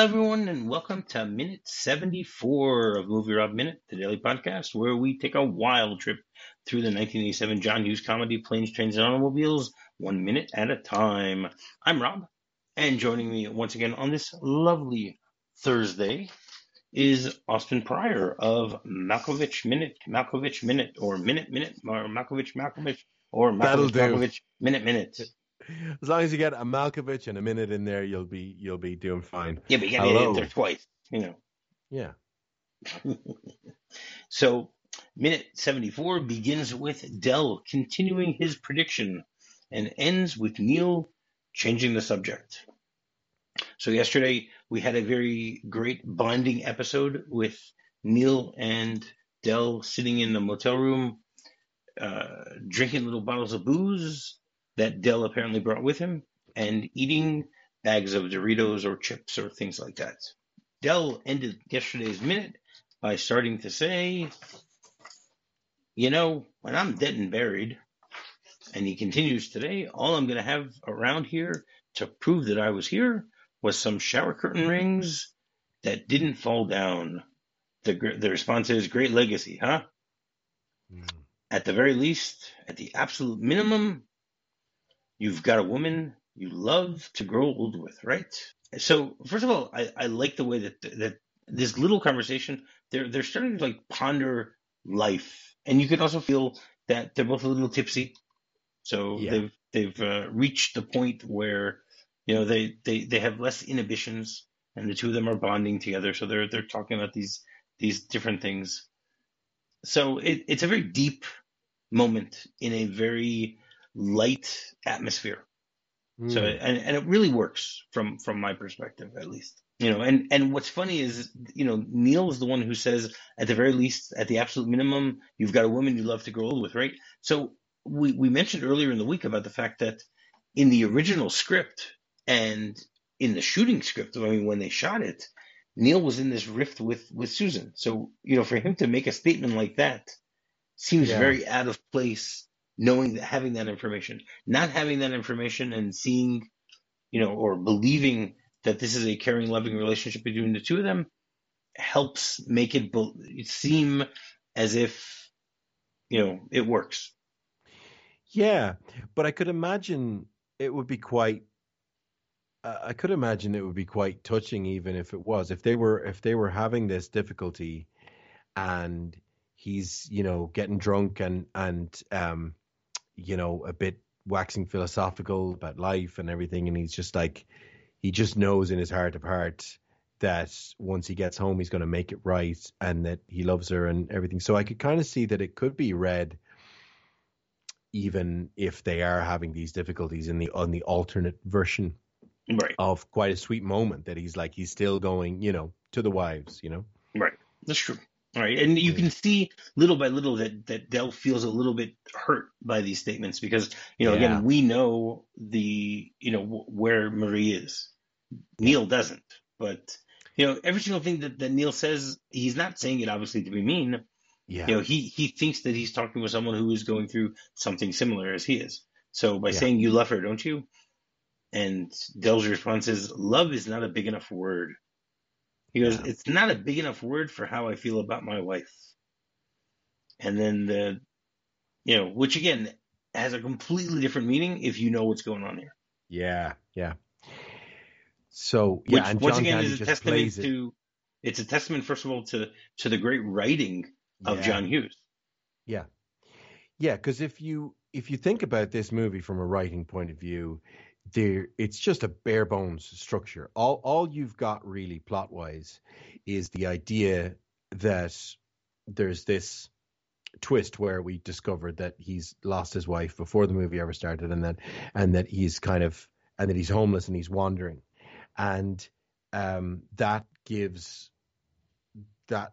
Hello, everyone, and welcome to minute 74 of MovieRob Minute, the daily podcast where we take a wild trip through the 1987 John Hughes comedy Planes, Trains, and Automobiles, one minute at a time. I'm Rob, and joining me once again on this lovely Thursday is Austin Prior of Malkovich Minute, Malkovich Minute, or Minute Minute, or Malkovich Malkovich, or Malkovich Malkovich Minute Minute. As long as you get a Malkovich and a minute in there, you'll be you'll be doing fine. Yeah, but you got to get in there twice, you know. Yeah. so, minute 74 begins with Del continuing his prediction and ends with Neal changing the subject. So, yesterday we had a very great bonding episode with Neal and Del sitting in the motel room, uh, drinking little bottles of booze that Del apparently brought with him and eating bags of Doritos or chips or things like that. Del ended yesterday's minute by starting to say, You know, when I'm dead and buried, and he continues today, all I'm going to have around here to prove that I was here was some shower curtain rings that didn't fall down. The, the response is great legacy, huh? Mm. At the very least, at the absolute minimum, you've got a woman you love to grow old with, right? So first of all, I, I like the way that that this little conversation they're they're starting to like ponder life, and you can also feel that they're both a little tipsy. So yeah. they've they've uh, reached the point where you know they, they they have less inhibitions, and the two of them are bonding together. So they're they're talking about these these different things. So it, it's a very deep moment in a very light atmosphere. Mm. So and, and it really works from from my perspective at least. You know, and and what's funny is you know Neal is the one who says at the very least at the absolute minimum you've got a woman you love to grow old with, right? So we we mentioned earlier in the week about the fact that in the original script and in the shooting script, I mean when they shot it, Neal was in this rift with with Susan. So you know for him to make a statement like that seems yeah. very out of place knowing that having that information, not having that information and seeing, you know, or believing that this is a caring, loving relationship between the two of them helps make it be- seem as if, you know, it works. Yeah, but I could imagine it would be quite. I could imagine it would be quite touching, even if it was. If they were, if they were having this difficulty, and he's, you know, getting drunk and and um, you know, a bit waxing philosophical about life and everything. And he's just like, he just knows in his heart of hearts that once he gets home, he's going to make it right and that he loves her and everything. So I could kind of see that it could be read even if they are having these difficulties in the on the alternate version right. of quite a sweet moment that he's like he's still going, you know, to the wives, you know. Right. That's true. All right, and you can see little by little that that Del feels a little bit hurt by these statements because you know yeah. again we know the you know where Marie is. Neal doesn't, but you know every single thing that, that Neal says, he's not saying it obviously to be mean. Yeah. You know he he thinks that he's talking with someone who is going through something similar as he is. So by yeah. saying you love her, don't you? And Del's response is, "Love is not a big enough word." He goes, yeah. it's not a big enough word for how I feel about my wife. And then the, you know, which again has a completely different meaning if you know what's going on here. Yeah, yeah. So yeah, which, and once again is a testament to. It's a testament, first of all, to to the great writing of yeah. John Hughes. Yeah, yeah. Because if you if you think about this movie from a writing point of view, there it's just a bare bones structure. All all you've got really plot wise is the idea that there's this twist where we discovered that he's lost his wife before the movie ever started and that and that he's kind of and that he's homeless and he's wandering and um, that gives that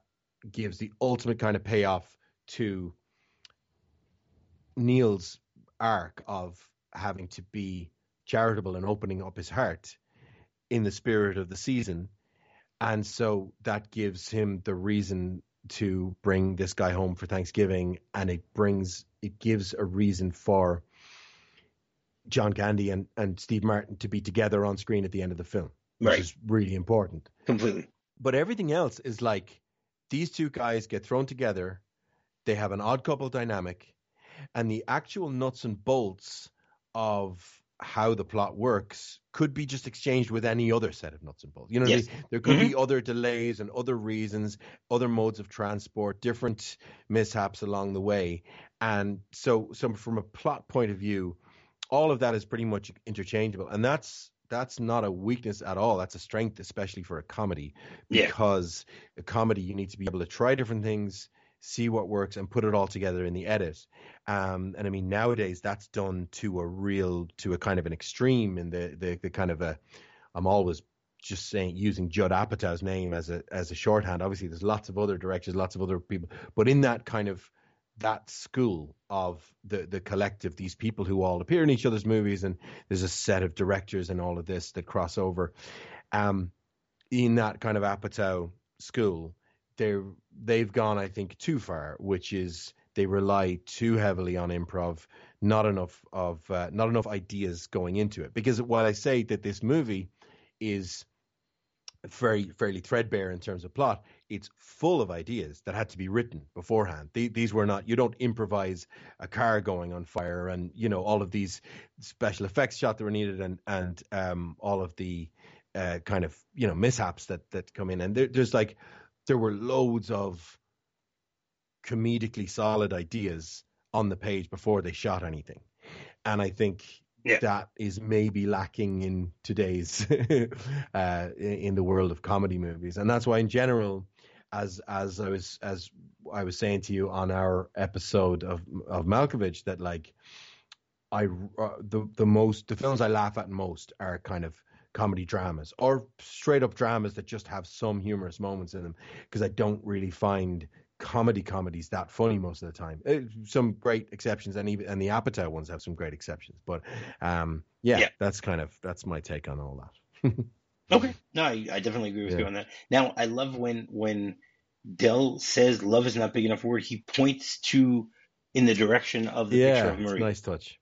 gives the ultimate kind of payoff to Neal's arc of having to be charitable and opening up his heart in the spirit of the season. And so that gives him the reason to bring this guy home for Thanksgiving and it brings it gives a reason for John Candy and, and Steve Martin to be together on screen at the end of the film. which Right. is really important. Completely. But everything else is like these two guys get thrown together, they have an odd couple dynamic, and the actual nuts and bolts of how the plot works could be just exchanged with any other set of nuts and bolts. You know, I Yes. mean? there could be mm-hmm. other delays and other reasons, other modes of transport, different mishaps along the way, and so, so from a plot point of view, all of that is pretty much interchangeable, and that's that's not a weakness at all. That's a strength, especially for a comedy, Yeah. because a comedy you need to be able to try different things, see what works, and put it all together in the edit. Um, and I mean, nowadays that's done to a real, to a kind of an extreme in the the, the kind of a. I'm always just saying using Judd Apatow's name as a as a shorthand. Obviously, there's lots of other directors, lots of other people, but in that kind of that school of the the collective, these people who all appear in each other's movies, and there's a set of directors and all of this that cross over. Um, in that kind of Apatow school, they're they've gone, I think, too far, which is they rely too heavily on improv, not enough of uh, not enough ideas going into it. Because while I say that this movie is very fairly threadbare in terms of plot, it's full of ideas that had to be written beforehand. The- These were not you don't improvise a car going on fire and you know all of these special effects shot that were needed and and um, all of the uh, kind of you know mishaps that that come in and there, there's like there were loads of comedically solid ideas on the page before they shot anything, and I think Yeah. that is maybe lacking in today's uh, in the world of comedy movies, and that's why in general, as as I was as I was saying to you on our episode of of Malkovich, that like I uh, the the most the films I laugh at most are kind of comedy dramas or straight up dramas that just have some humorous moments in them because I don't really find comedy comedies that funny most of the time. Uh, Some great exceptions and even and the Apatow ones have some great exceptions, but um yeah, Yeah. that's kind of that's my take on all that. Okay. No, I, I definitely agree with Yeah. you on that. Now, I love when when Del says love is not big enough word. He points to in the direction of the picture of it's a Marie. nice touch.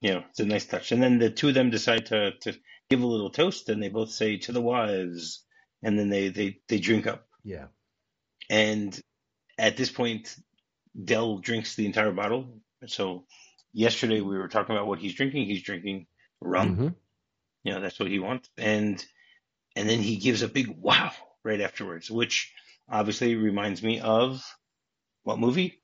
Yeah, it's a nice touch. And then the two of them decide to to give a little toast, and they both say to the wives, and then they they they drink up. Yeah. And at this point, Del drinks the entire bottle. So yesterday we were talking about what he's drinking. He's drinking rum. Mhm. You know, that's what he wants. And and then he gives a big wow right afterwards, which obviously reminds me of what movie?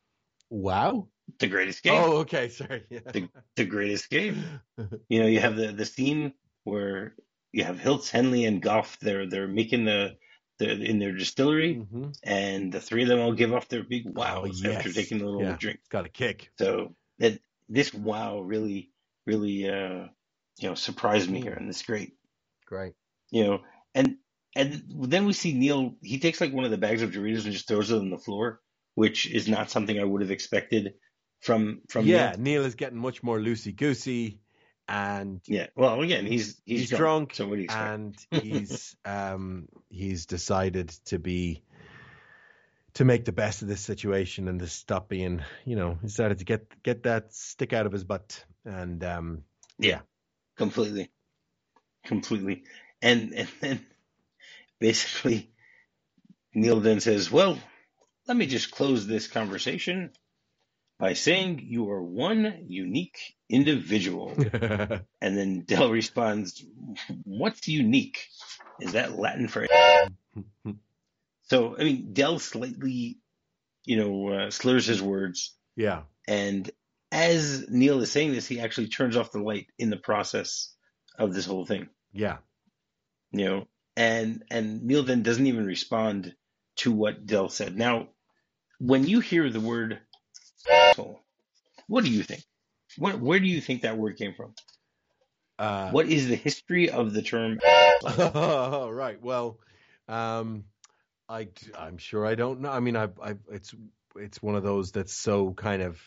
Wow. The greatest game Oh, okay. Sorry. Yeah. The, the Great Escape. You know, you have the the scene where you have Hilts, Hendley, and Goff. They're they're making the in their distillery, Mhm. and the three of them all give off their big wows Oh, after taking a little Yeah. drink. It's got a kick. So that this wow really really uh you know surprised me here, and it's great. Great. You know, and and then we see Neal. He takes like one of the bags of Doritos and just throws it on the floor, which is not something I would have expected from from yeah, Neal. Neal is getting much more loosey goosey, and Yeah. Well, again, he's he's, He's drunk, drunk, So what do you expect? and he's um he's decided to be to make the best of this situation and to stop being you know he decided to get get that stick out of his butt and um yeah, completely, completely, and and then basically Neal then says, "Well, let me just close this conversation by saying you are one unique individual." And then Del responds, "What's unique? Is that Latin for?" So I mean, Del slightly, you know, uh, slurs his words, yeah and as Neal is saying this, he actually turns off the light in the process of this whole thing. yeah You know, and and Neal then doesn't even respond to what Del said. Now, when you hear the word asshole, what do you think? What where do you think that word came from? uh What is the history of the term? oh, right well um i i'm sure i don't know i mean i i it's it's one of those that's so kind of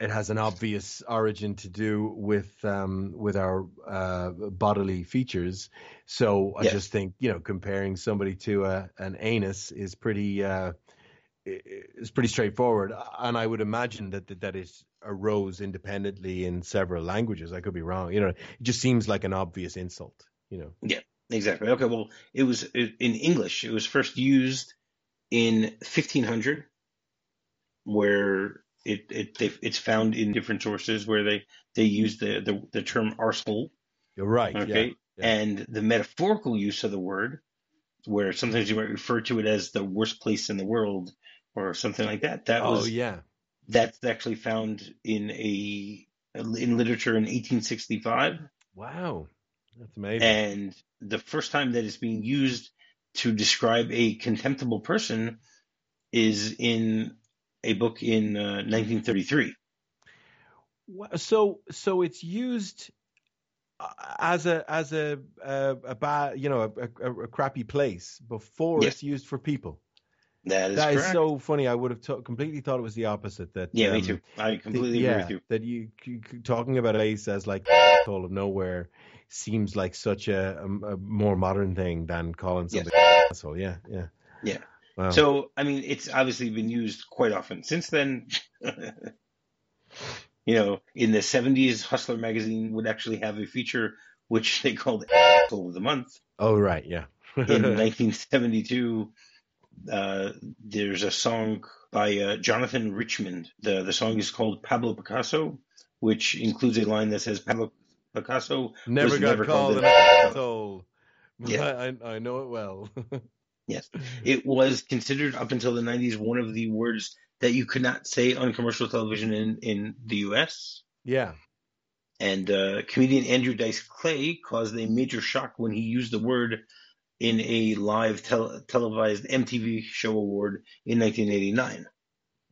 it has an obvious origin to do with um with our uh bodily features so i Yes. just think you know comparing somebody to a an anus is pretty uh is pretty straightforward and i would imagine that that, that it arose independently in several languages i could be wrong you know it just seems like an obvious insult you know. Yeah, exactly. Okay, well, it was in English. It was first used in 1500, where it it they, it's found in different sources where they they use the the, the term arsehole. You're right. Okay, Yeah. yeah. and the metaphorical use of the word, where sometimes you might refer to it as the worst place in the world or something like that. That oh was yeah. that's actually found in a in literature in 1865 Wow. That's amazing. and the first time that it's being used to describe a contemptible person is in a book in uh, 1933 So so it's used uh, as a as a a, a bad you know a, a, a crappy place before Yes. it's used for people. That is That is so funny. I would have to- completely thought it was the opposite. That yeah me um, too i the- completely yeah, agree with you that you c- talking about Ace as like all of nowhere seems like such a, a, a more modern thing than calling Yes. somebody an asshole. Yeah, yeah, Yeah. Wow. So, I mean, it's obviously been used quite often since then. you know, in the 70s, Hustler magazine would actually have a feature which they called Asshole of the Month. oh right, yeah. In 1972, uh, there's a song by uh, Jonathan Richman. The, the song is called Pablo Picasso, which includes a line that says Pablo Picasso never got never called called an asshole. Yeah. I, I know it well. Yes. It was considered up until the 90s one of the words that you could not say on commercial television in, in the US. yeah. And uh, comedian Andrew Dice Clay caused a major shock when he used the word in a live tel- televised MTV show award in 1989.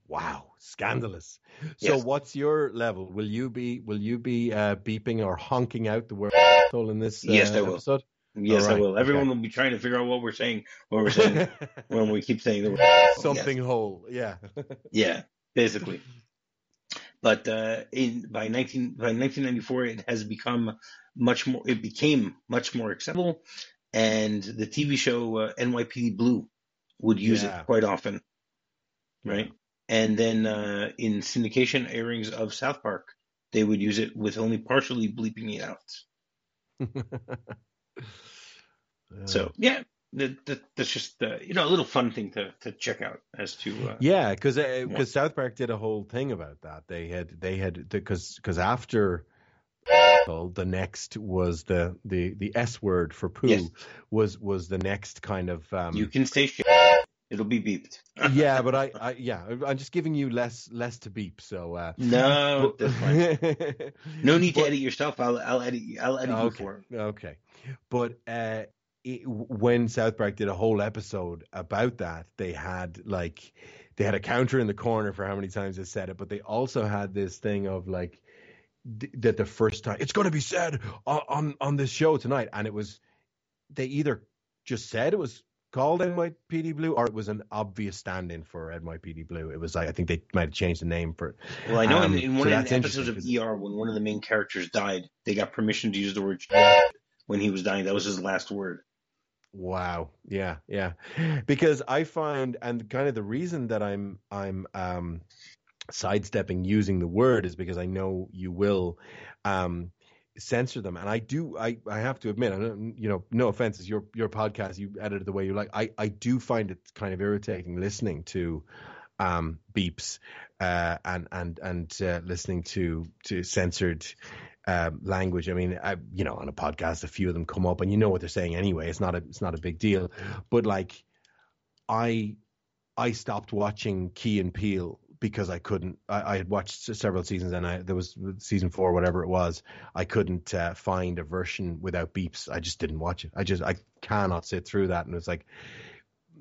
Wow, scandalous. So Yes. what's your level? Will you be will you be uh, beeping or honking out the word asshole in this uh, Yes, I will. episode? Yes, right, I will. Everyone okay. will be trying to figure out what we're saying when we're saying when we keep saying the word. Yes. Something whole. Yeah. Yeah, basically. But uh, in by nineteen by nineteen ninety four, it has become much more. It became much more acceptable, and the TV show uh, NYPD Blue would use Yeah. it quite often, right? And then uh, in syndication airings of South Park, they would use it with only partially bleeping it out. So yeah, that, that, that's just uh, you know a little fun thing to to check out as to uh, Yeah, because because South Park did a whole thing about that. They had they had because because after the next was the the the S word for poo Yes. was was the next kind of um you can say shit, it'll be beeped. yeah, but I, I yeah I'm just giving you less less to beep. So uh, No, but- No need to edit yourself. I'll I'll edit you. I'll edit you Okay. for it. Okay, but uh, it, when South Park did a whole episode about that, they had like they had a counter in the corner for how many times they said it, but they also had this thing of like th- that the first time it's going to be said on, on on this show tonight, and it was they either just said it was called NYPD Blue or it was an obvious stand-in for NYPD Blue. It was like I think they might have changed the name for it. Well, I know Um, in, in so one of the episodes of ER, when one of the main characters died, they got permission to use the word when he was dying. That was his last word. Wow. Yeah, yeah. Because I find and kind of the reason that I'm I'm um sidestepping using the word is because I know you will um censor them and I do I I have to admit I don't, you know no offense it's your your podcast you edit it the way you like I I do find it kind of irritating listening to um beeps uh and and and uh, listening to to censored um, language. I mean, I, you know, on a podcast, a few of them come up, and you know what they're saying anyway. It's not a, it's not a big deal. But like, I, I stopped watching Key and Peele because I couldn't. I, I had watched several seasons, and I there was season four, whatever it was. I couldn't uh, find a version without beeps. I just didn't watch it. I just I cannot sit through that, and it's like.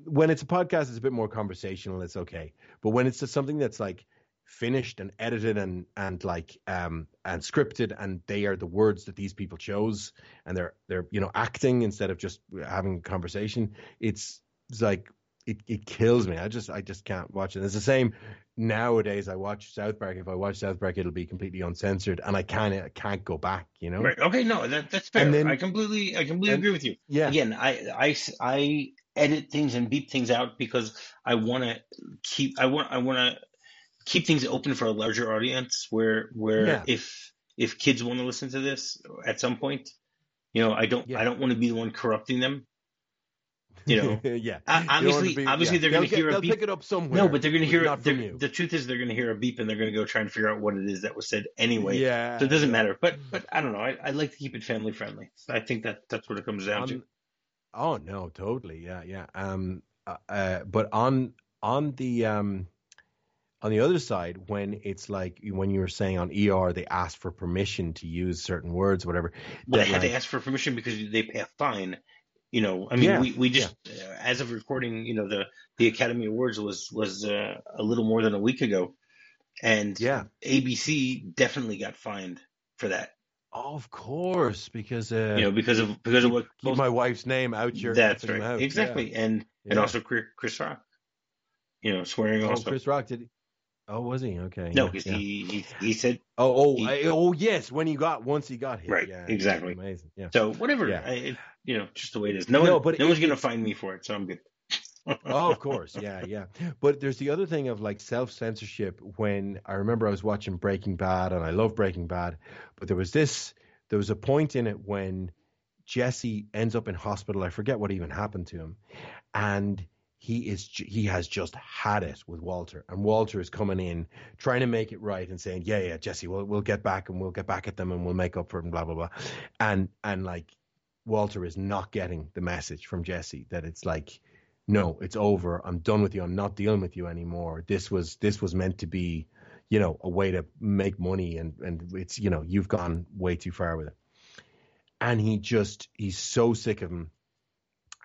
When it's a podcast, it's a bit more conversational. It's okay, but when it's something that's like finished and edited and and like um and scripted and they are the words that these people chose and they're they're you know acting instead of just having a conversation it's, it's like it, it kills me i just i just can't watch it it's the same nowadays i watch south park if i watch south park it'll be completely uncensored and i kind of can't go back you know Right. Okay. No, that that's fair. Then- I completely I completely and- agree with you. yeah Again, I I I edit things and beep things out because I want to keep I want I want to keep things open for a larger audience where where Yeah. if if kids want to listen to this at some point You know, I don't Yeah. I don't want to be the one corrupting them. You know, yeah. Uh, You don't want to obviously, be- obviously yeah. they're going to hear a They'll beep. pick it up somewhere. No, but they're going to hear not from they're- you. The truth is, they're going to hear a beep and they're going to go try and figure out what it is that was said anyway. yeah. So it doesn't matter. But but I don't know. I, I like to keep it family friendly. I think that that's what it comes down to. Oh no, totally. Yeah, yeah. Um, uh, uh, but on on the um, on the other side, when it's like when you were saying on ER, they ask for permission to use certain words, whatever. I that, had to ask for permission because they pay a fine. You know, I mean, Yeah, we, we just uh, as of recording, you know, the the Academy Awards was was uh, a little more than a week ago, and Yeah. ABC definitely got fined for that. Of course, because uh, You know, because of because of what keep my wife's name out your that's right, mouth. exactly, and Yeah. and Yeah. also Chris Chris Rock, you know, swearing Oh, also. Chris Rock did. Oh, was he? Okay. no, yeah, he, he he said Oh, oh, he- I- oh, yes. When he got once he got hit. Right, Yeah, exactly. Amazing. Yeah. so. Whatever, Yeah. I, it, you know, just the way it is. No, No, one, but no it- one's gonna find me for it, so I'm good. oh, of course. Yeah, yeah. But there's the other thing of like self censorship when I remember I was watching Breaking Bad and I love Breaking Bad, but there was this there was a point in it when Jesse ends up in hospital. I forget what even happened to him. And he is he has just had it with Walter. And Walter is coming in trying to make it right and saying, "Yeah, yeah, Jesse, we'll we'll get back and we'll get back at them and we'll make up for and blah blah blah." And and like Walter is not getting the message from Jesse that it's like no, it's over. I'm done with you. I'm not dealing with you anymore. This was this was meant to be, you know, a way to make money, and and it's you know you've gone way too far with it. And he just he's so sick of him.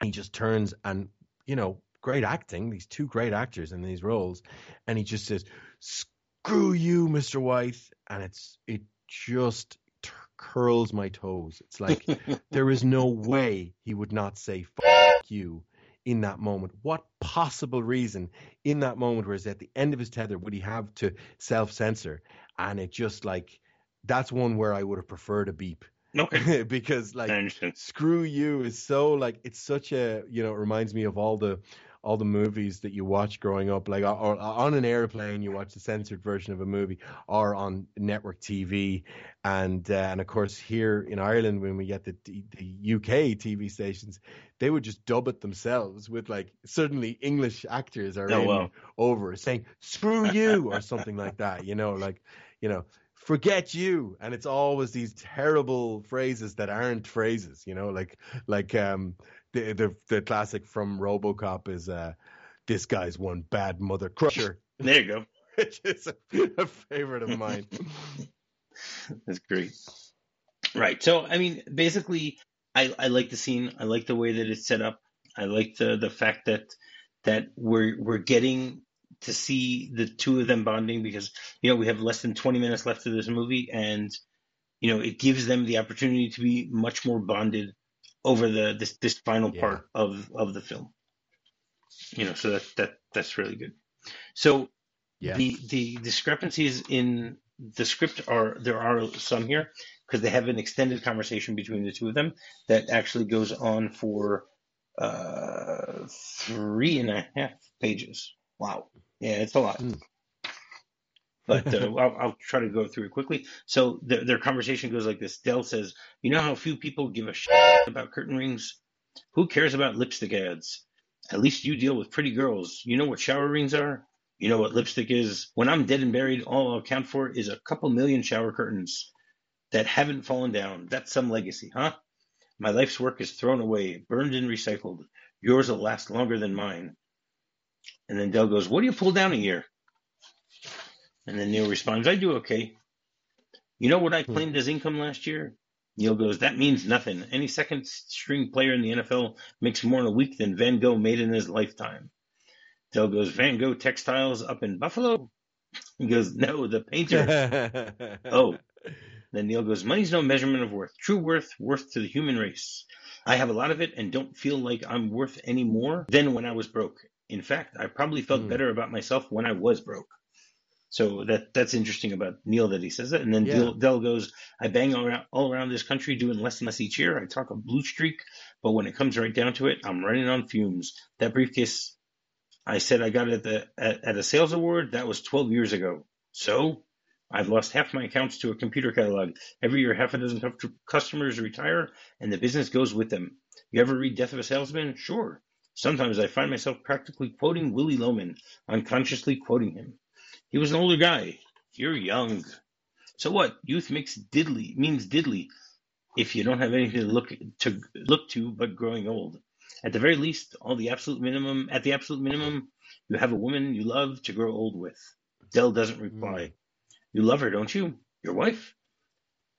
He just turns and you know great acting. These two great actors in these roles, and he just says, "Screw you, Mister White," and it's it just t- curls my toes. It's like there is no way he would not say "fuck you." in that moment? What possible reason in that moment, whereas at the end of his tether, would he have to self censor? And it just like that's one where I would have preferred a beep okay, because like screw you is so like it's such a you know it reminds me of all the all the movies that you watch growing up like or, or on an airplane you watch the censored version of a movie or on network TV and uh, and of course here in Ireland when we get the the UK TV stations they would just dub it themselves with like suddenly English actors are Oh, wow. over saying screw you or something like that you know like you know forget you and it's always these terrible phrases that aren't phrases you know like like um the the, the classic from robocop is uh this guy's one bad mother crusher There you go. which is a, a favorite of mine That's great. Right. So, I mean, basically, I, I like the scene. I like the way that it's set up. I like the the fact that that we're we're getting to see the two of them bonding because you know we have less than 20 minutes left of this movie and you know it gives them the opportunity to be much more bonded over the this this final Yeah. part of of the film. You know, so that that that's really good. So yeah the the discrepancies in the script are there are some here because they have an extended conversation between the two of them that actually goes on for uh, three and a half pages. Wow, yeah, it's a lot. Hmm. But uh, I'll, I'll try to go through it quickly. So their, their conversation goes like this: Del says, "You know how few people give a shit about curtain rings? Who cares about lipstick ads? At least you deal with pretty girls. You know what shower rings are? You know what lipstick is? When I'm dead and buried, all I'll account for is a couple million shower curtains that haven't fallen down. That's some legacy, huh? My life's work is thrown away, burned and recycled. Yours will last longer than mine. And then Del goes, What do you pull down a year? And then Neal responds, I do okay. You know what I claimed as income last year? Neal goes, That means nothing. Any second string player in the NFL makes more in a week than Van Gogh made in his lifetime. Del goes, Van Gogh Textiles up in Buffalo? He goes, No, the painter. Oh. Then Neal goes, Money's no measurement of worth. True worth, worth to the human race. I have a lot of it and don't feel like I'm worth any more than when I was broke. In fact, I probably felt Hmm. better about myself when I was broke. So that that's interesting about Neal that he says that. And then Yeah. Goes, I bang all around, all around this country doing less and less each year. I talk a blue streak, but when it comes right down to it, I'm running on fumes. That briefcase, I said I got it at the at, at a sales award. That was 12 years ago. So I've lost half my accounts to a computer catalog. Every year, half a dozen customers retire, and the business goes with them. You ever read Death of a Salesman? Sure. Sometimes I find myself practically quoting Willy Loman, unconsciously quoting him. He was an older guy. You're young. So what? Youth makes diddly means diddly if you don't have anything to look to look to but growing old. At the very least, all the absolute minimum at the absolute minimum, you have a woman you love to grow old with. Del doesn't reply. Mm. You love her, don't you? Your wife?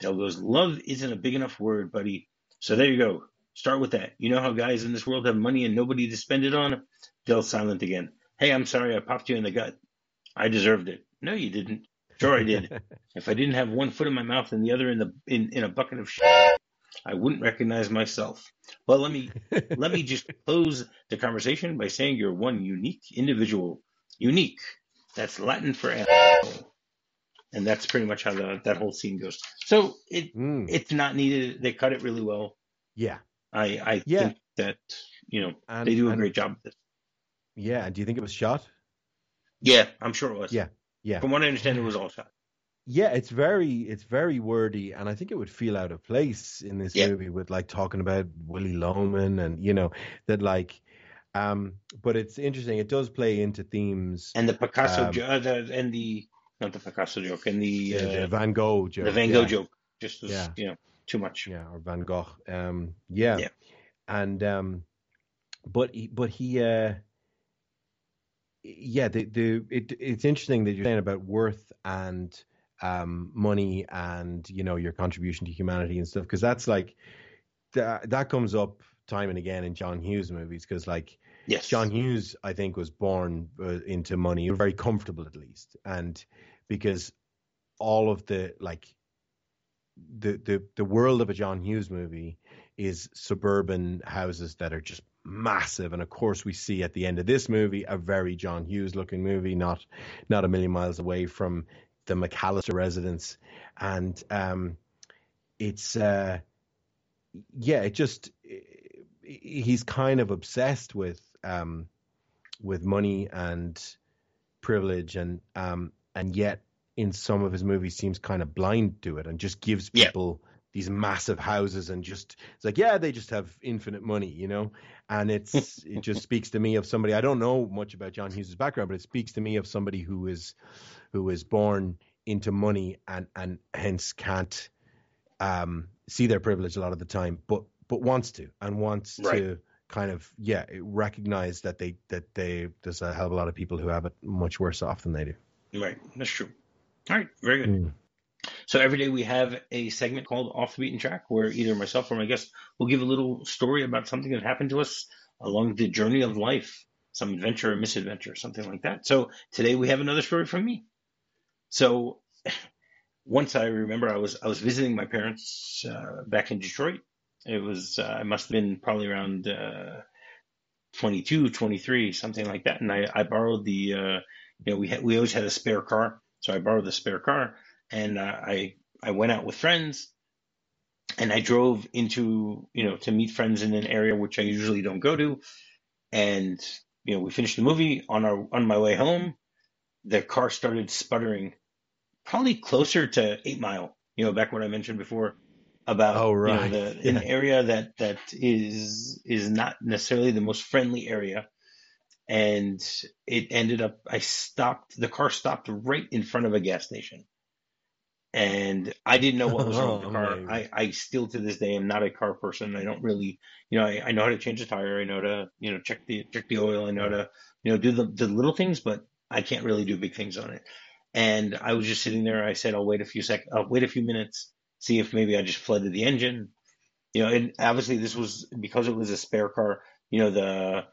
Del goes, Love isn't a big enough word, buddy. So there you go. Start with that. You know how guys in this world have money and nobody to spend it on? Del's silent again. Hey, I'm sorry I popped you in the gut. I deserved it. No, you didn't. Sure, I did. if I didn't have one foot in my mouth and the other in the in, in a bucket of shit, I wouldn't recognize myself. Well, let me let me just close the conversation by saying you're one unique individual. Unique. That's Latin for animal. And that's pretty much how the, that whole scene goes. So it mm. it's not needed. They cut it really well. Yeah. I I yeah. think that you know and, they do a and, great job with it. Yeah. Do you think it was shot? Yeah, I'm sure it was. Yeah. Yeah. From what I understand, it was all shot. Yeah, it's very it's very wordy, and I think it would feel out of place in this yeah. movie with like talking about Willy Loman and you know that like. Um, but it's interesting. It does play into themes and the Picasso um, jo- the, and the not the Picasso joke and the, uh, the Van Gogh joke. The Van Gogh yeah. joke just was yeah. you know too much. Yeah, or Van Gogh. Um, yeah. yeah. And um, but he, but he uh yeah, the the it, it's interesting that you're saying about worth and um, money and you know your contribution to humanity and stuff because that's like that that comes up time and again in John Hughes movies because like yes. John Hughes I think was born uh, into money very comfortable at least and because all of the like the the the world of a John Hughes movie is suburban houses that are just massive. And of course, we see at the end of this movie a very John Hughes looking movie, not not a million miles away from the McAllister residence. And um, it's uh, yeah, it just he's kind of obsessed with um, with money and privilege, and um, and yet in some of his movies seems kind of blind to it and just gives people. Yeah these massive houses and just it's like yeah they just have infinite money you know? And it's it just speaks to me of somebody I don't know much about John Hughes' background but it speaks to me of somebody who is who is born into money and and hence can't um, see their privilege a lot of the time but but wants to and wants right. to kind of yeah recognize that they that they there's a hell of a lot of people who have it much worse off than they do. Right. That's true. All right. Very good. Mm. So every day we have a segment called Off the Beaten Track where either myself or my guest will give a little story about something that happened to us along the journey of life, some adventure or misadventure, something like that. So today we have another story from me. So once I remember I was I was visiting my parents uh, back in Detroit. It was uh, I must have been probably around uh, 22, 23, something like that. And I, I borrowed the uh, you know we we always had a spare car, so I borrowed the spare car and uh, I I went out with friends, and I drove into you know to meet friends in an area which I usually don't go to, and you know we finished the movie on our on my way home, the car started sputtering, probably closer to Eight Mile, you know back what I mentioned before about oh, right. you know, the, yeah. an area that that is is not necessarily the most friendly area and it ended up I stopped the car stopped right in front of a gas station and I didn't know what was wrong with the oh, car. I, I still to this day am not a car person. I don't really, you know, I, I know how to change a tire. I know to, you know, check the check the oil. I know to, you know, do the the little things, but I can't really do big things on it. And I was just sitting there. I said, I'll wait a few sec, I'll wait a few minutes, see if maybe I just flooded the engine. You know, and obviously this was because it was a spare car. You know, the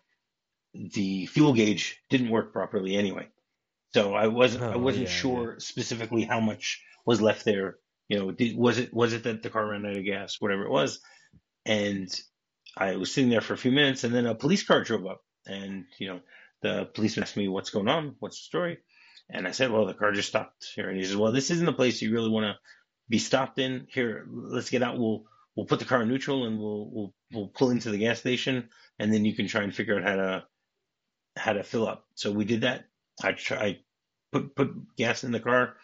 the fuel gauge didn't work properly anyway. So I wasn't oh, I wasn't yeah, sure yeah. specifically how much was left there. You know, did, was it was it that the car ran out of gas, whatever it was, and I was sitting there for a few minutes, and then a police car drove up, and you know, the policeman asked me what's going on, what's the story, and I said, well, the car just stopped here, and he says, well, this isn't the place you really want to be stopped in. Here, let's get out. We'll we'll put the car in neutral, and we'll we'll we'll pull into the gas station, and then you can try and figure out how to how to fill up. So we did that. I try, I put put gas in the car,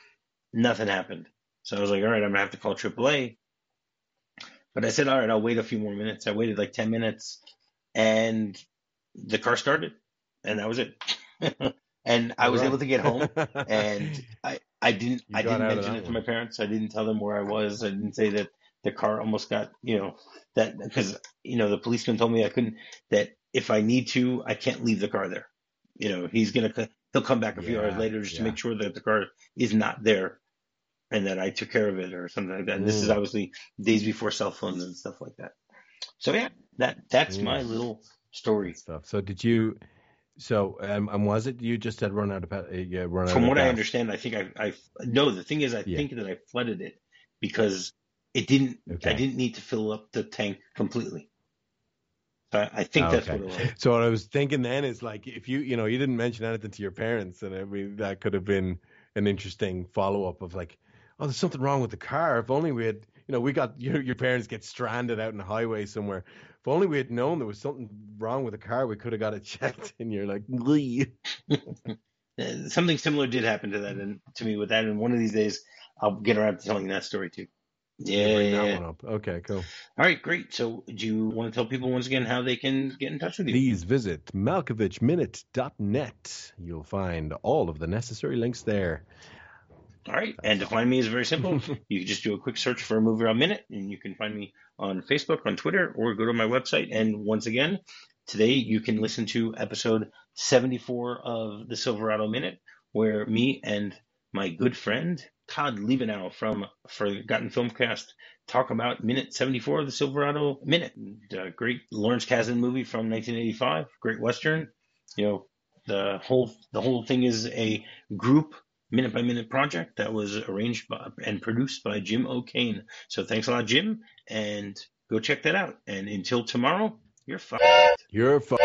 Nothing happened. So I was like, all right, I'm gonna have to call AAA. But I said, all right, I'll wait a few more minutes. I waited like 10 minutes and the car started and that was it. and I was right. able to get home and I, I didn't, You I didn't mention it to my parents. I didn't tell them where I was. I didn't say that the car almost got, you know, that because, you know, the policeman told me I couldn't, that if I need to, I can't leave the car there. You know, he's going to, he'll come back a few hours later just to make sure that the car is not there and that I took care of it or something like that. And this is Mm. obviously days before cell phones and stuff like that. So yeah, that that's my Mm. little story. stuff. So did you? So um, and was it you just had run out of uh, yeah run out From what I understand, I think I I no. The thing is, I Yeah. think that I flooded it because it didn't. Okay. I didn't need to fill up the tank completely. So I, I think Oh, that's okay. what it was. So what I was thinking then is like if you you know you didn't mention anything to your parents, and I mean that could have been an interesting follow up of like, oh, there's something wrong with the car. If only we had, you know, we got your your parents get stranded out in the highway somewhere. If only we had known there was something wrong with the car, we could have got it checked. And you're like. Uh, Something similar did happen to that and to me with that. And one of these days, I'll get around to telling that story too. Yeah. Bring yeah, that one up. Okay, cool. All right, great. So, do you want to tell people once again how they can get in touch with you? Please visit malkovichminute.net. You'll find all of the necessary links there. All right. And to find me is very simple. you can just do a quick search for a movie a minute and you can find me on Facebook, on Twitter, or go to my website. And once again, today you can listen to episode 74 of the Silverado Minute, where me and my good friend Todd Liebenow from Forgotten Filmcast talk about minute 74 of the Silverado Minute. The uh, great Lawrence Kasdan movie from 1985, great Western. You know, the whole, the whole thing is a group minute by minute project that was arranged by, and produced by Jim O'Kane. So thanks a lot, Jim, and go check that out. And until tomorrow, you're fired. You're fu-